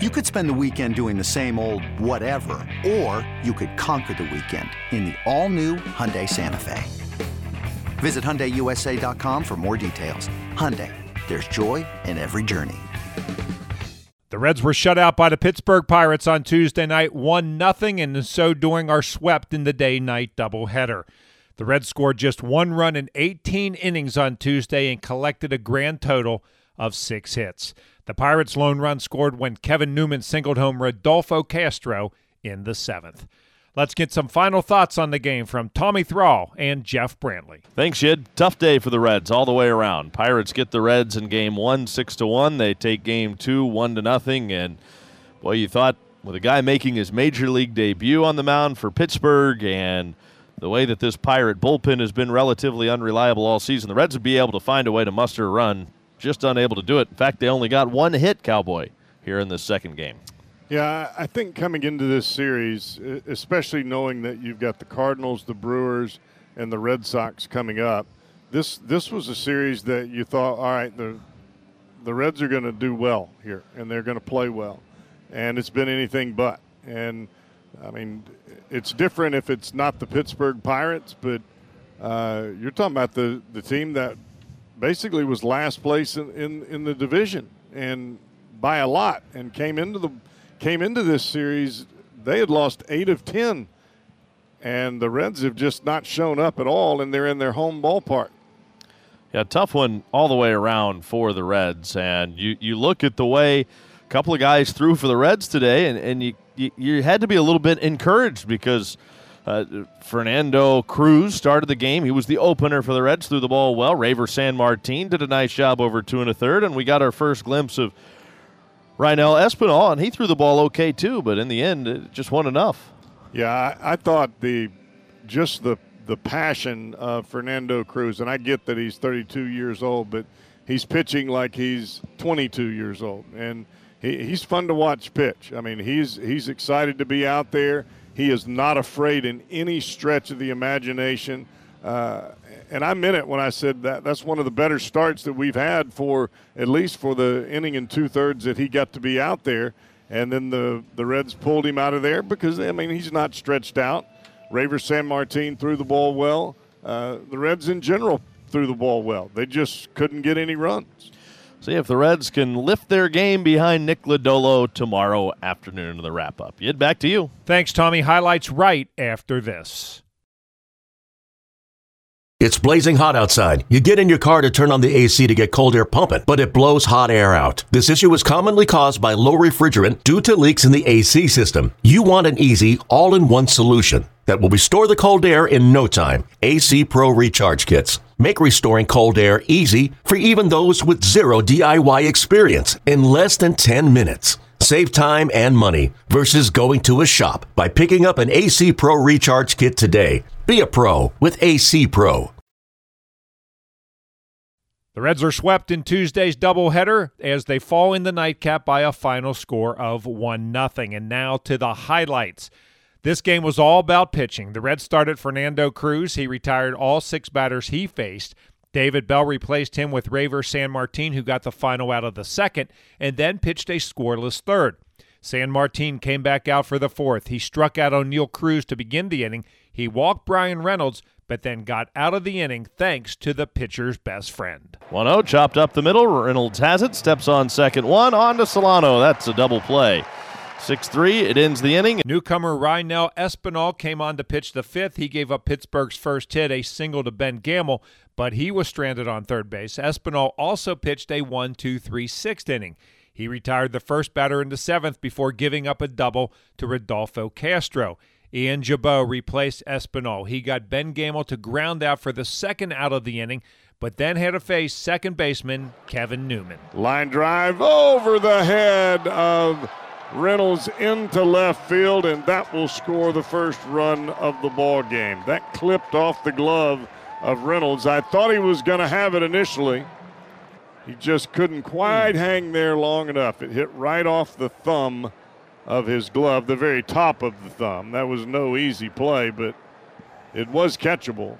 You could spend the weekend doing the same old whatever, or you could conquer the weekend in the all-new Hyundai Santa Fe. Visit HyundaiUSA.com for more details. Hyundai, there's joy in every journey. The Reds were shut out by the Pittsburgh Pirates on Tuesday night, 1 0, and in so doing are swept in the day night doubleheader. The Reds scored just one run in 18 innings on Tuesday and collected a grand total of six hits. The Pirates' lone run scored when Kevin Newman singled home Rodolfo Castro in the seventh. Let's get some final thoughts on the game from Tommy Thrall and Jeff Brantley. Thanks, Shid. Tough day for the Reds all the way around. Pirates get the Reds in game one, six to one. They take game two, one to nothing. And boy, you thought with a guy making his major league debut on the mound for Pittsburgh and the way that this Pirate bullpen has been relatively unreliable all season, the Reds would be able to find a way to muster a run just unable to do it. In fact, they only got one hit, Cowboy, here in the second game. Yeah, I think coming into this series, especially knowing that you've got the Cardinals, the Brewers, and the Red Sox coming up, this this was a series that you thought, all right, the the Reds are going to do well here, and they're going to play well, and it's been anything but. And I mean, it's different if it's not the Pittsburgh Pirates, but uh, you're talking about the the team that basically was last place in, in, in the division and by a lot and came into the came into this series. They had lost eight of ten and the reds have just not shown up at all and they're in their home ballpark. Yeah tough one all the way around for the reds. And you, you look at the way a couple of guys threw for the reds today and, and you, you, you had to be a little bit encouraged because – uh, Fernando Cruz started the game. He was the opener for the Reds, threw the ball well. Reiver Sanmartin did a nice job over two and a third, and we got our first glimpse of Raynel Espinal, and he threw the ball okay too, but in the end, it just wasn't enough. Yeah, I, I thought the just the the passion of Fernando Cruz, and I get that he's 32 years old, but he's pitching like he's 22 years old, and he, he's fun to watch pitch. I mean, he's he's excited to be out there. He is not afraid in any stretch of the imagination. Uh, and I meant it when I said that. That's one of the better starts that we've had for at least for the inning and two thirds that he got to be out there. And then the, the Reds pulled him out of there because, I mean, he's not stretched out. Reiver Sanmartin threw the ball well. Uh, the Reds in general threw the ball well. They just couldn't get any runs. See if the Reds can lift their game behind Nick Lodolo tomorrow afternoon in the wrap up. Yid, back to you. Thanks, Tommy. Highlights right after this. It's blazing hot outside. You get in your car to turn on the AC to get cold air pumping, but it blows hot air out. This issue is commonly caused by low refrigerant due to leaks in the AC system. You want an easy, all in one solution that will restore the cold air in no time. AC Pro Recharge Kits. Make restoring cold air easy for even those with zero DIY experience in less than 10 minutes. Save time and money versus going to a shop by picking up an AC Pro Recharge Kit today. Be a pro with AC Pro. The Reds are swept in Tuesday's doubleheader as they fall in the nightcap by a final score of 1 0. And now to the highlights. This game was all about pitching. The Reds started Fernando Cruz. He retired all six batters he faced. David Bell replaced him with Reiver Sanmartin, who got the final out of the second, and then pitched a scoreless third. Sanmartin came back out for the fourth. He struck out Oneil Cruz to begin the inning. He walked Bryan Reynolds, but then got out of the inning thanks to the pitcher's best friend. 1 0, chopped up the middle. Reynolds has it, steps on second one, on to Solano. That's a double play. 6 3, it ends the inning. Newcomer Raynel Espinal came on to pitch the fifth. He gave up Pittsburgh's first hit, a single to Ben Gamel, but he was stranded on third base. Espinal also pitched a 1 2 3 sixth inning. He retired the first batter in the seventh before giving up a double to Rodolfo Castro. Ian Gibaut replaced Espinal. He got Ben Gamel to ground out for the second out of the inning, but then had to face second baseman Kevin Newman. Line drive over the head of Reynolds into left field, and that will score the first run of the ball game. That clipped off the glove of Reynolds. I thought he was going to have it initially. He just couldn't quite hmm. hang there long enough. It hit right off the thumb of his glove, the very top of the thumb. That was no easy play, but it was catchable.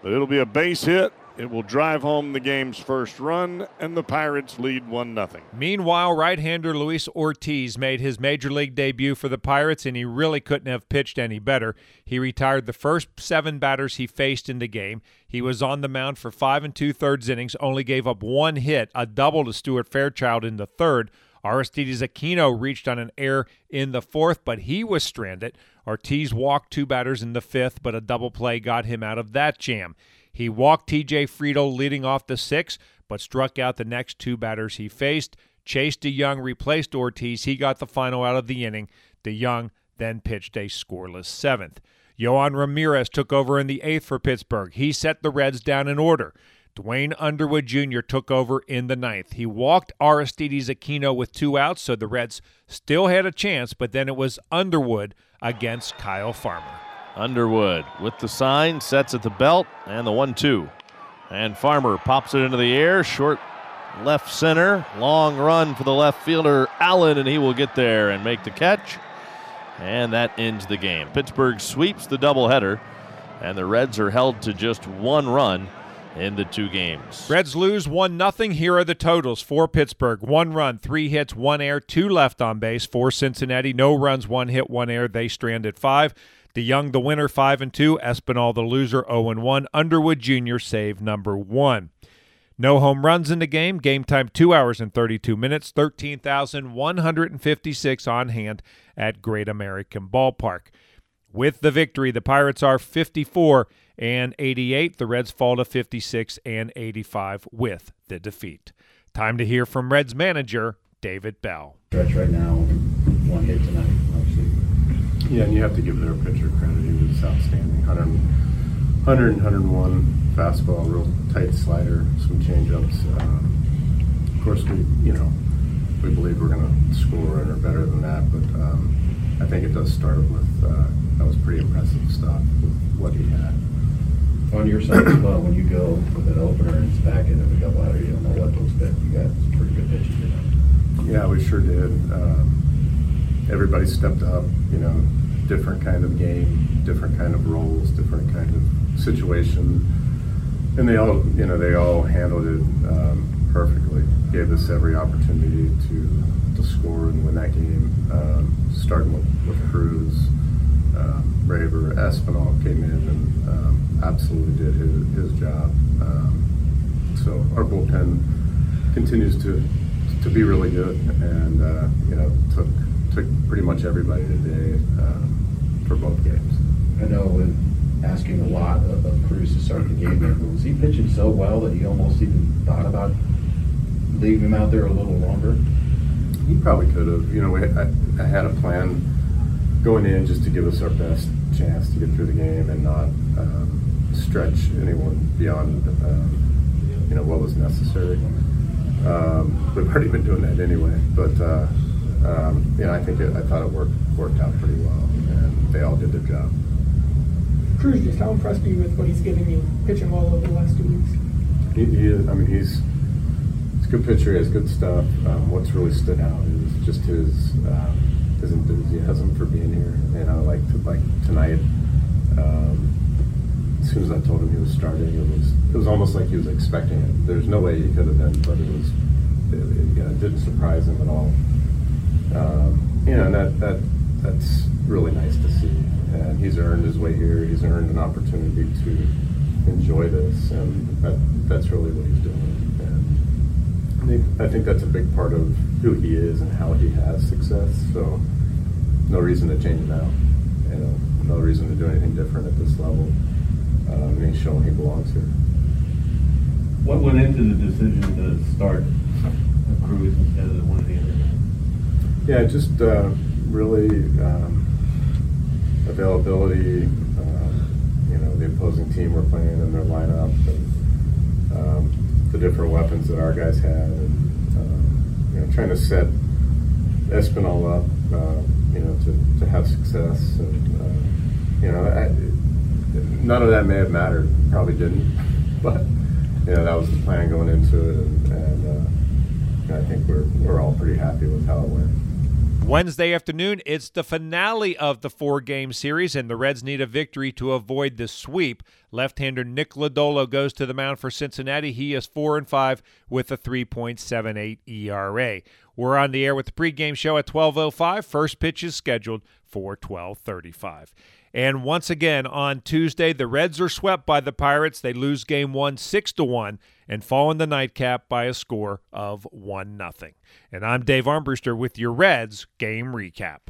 But it'll be a base hit, It will drive home the game's first run, and the Pirates lead 1 0. Meanwhile, right hander Luis Ortiz made his major league debut for the Pirates, and he really couldn't have pitched any better. He retired the first seven batters he faced in the game. He was on the mound for five and two thirds innings, only gave up one hit, a double to Stuart Fairchild in the third. Aristides Aquino reached on an error in the fourth, but he was stranded. Ortiz walked two batters in the fifth, but a double play got him out of that jam. He walked TJ Friedl leading off the sixth, but struck out the next two batters he faced. Chase De Jong replaced Ortiz. He got the final out of the inning. De Jong then pitched a scoreless seventh. Yohan Ramirez took over in the eighth for Pittsburgh. He set the Reds down in order. Duane Underwood Jr. took over in the ninth. He walked Aristides Aquino with two outs, so the Reds still had a chance, but then it was Underwood against Kyle Farmer. Underwood with the sign, sets at the belt, and the 1 2. And Farmer pops it into the air, short left center. Long run for the left fielder, Allen, and he will get there and make the catch. And that ends the game. Pittsburgh sweeps the doubleheader, and the Reds are held to just one run in the two games. Reds lose 1 0. Here are the totals for Pittsburgh one run, three hits, one air, two left on base. For Cincinnati, no runs, one hit, one air. They stranded five. De Jong, the winner, 5 and 2. Espinal, the loser, 0 and 1. Underwood Jr. save number one. No home runs in the game. Game time 2 hours and 32 minutes. 13,156 on hand at Great American Ballpark. With the victory, the Pirates are 54 and 88. The Reds fall to 56 and 85 with the defeat. Time to hear from Reds manager David Bell. Stretch right now, one hit tonight. Yeah, and you have to give their pitcher credit. He was outstanding. 100, 100 and 101 fastball, real tight slider, some changeups. Um, of course, we you know we believe we're going to score and are better than that, but um, I think it does start with uh, that was pretty impressive stuff with what he had. On your side as well, when you go with an opener and it's back in a couple out, you don't know what to expect. You got some pretty good pitches tonight. Yeah, we sure did. Um, everybody stepped up. You know, different kind of game, different kind of roles, different kind of situation, and they all, you know, they all handled it um, perfectly. Gave us every opportunity to to score and win that game. Um, starting with, with Cruz, um, Reiver, Espinal came in and um, absolutely did his, his job. Um, so our bullpen continues to to be really good, and uh, you know took took pretty much everybody today um, for both games. I know with asking a lot of, of Cruz to start the game, but was he pitching so well that you almost even thought about leaving him out there a little longer? He probably could have. You know, we, I, I had a plan going in just to give us our best chance to get through the game and not um, stretch anyone beyond um, you know what was necessary. Um, we've already been doing that anyway, but uh, um, you know, I think it, I thought it worked worked out pretty well, and they all did their job. Cruz, just how impressed are you with what he's giving you pitching well over the last two weeks? He, he is, I mean, he's he's a good pitcher. He has good stuff. Um, what's really stood out is just his um, his enthusiasm for being here. And I like to, like tonight. Um, as soon as I told him he was starting, it was it was almost like he was expecting it. There's no way he could have been, but it was it, it, yeah, it didn't surprise him at all. Um, you know, that that that's really nice to see. And he's earned his way here. He's earned an opportunity to enjoy this, and that that's really what he's doing. And I think, that's a big part of who he is and how he has success. So, no reason to change it now. You know, no reason to do anything different at this level. Um, and he's showing he belongs here. What went into the decision to start Cruz instead of one of the others? Yeah, just uh, really um, availability. Um, you know, the opposing team were playing in their lineup, and um, the different weapons that our guys had, and um, you know, trying to set Espinal up, uh, you know, to, to have success. And uh, you know, I, none of that may have mattered. Probably didn't, but you know, that was the plan going into it, and, and uh, I think we're we're all pretty happy with how it went. Wednesday afternoon, it's the finale of the four game series, and the Reds need a victory to avoid the sweep. Left hander Nick Lodolo goes to the mound for Cincinnati. He is 4 and 5 with a 3.78 ERA. We're on the air with the pregame show at 12.05. First pitch is scheduled for 12.35. And once again on Tuesday, the Reds are swept by the Pirates. They lose game one, six to one, and fall in the nightcap by a score of one nothing. And I'm Dave Armbruster with your Reds game recap.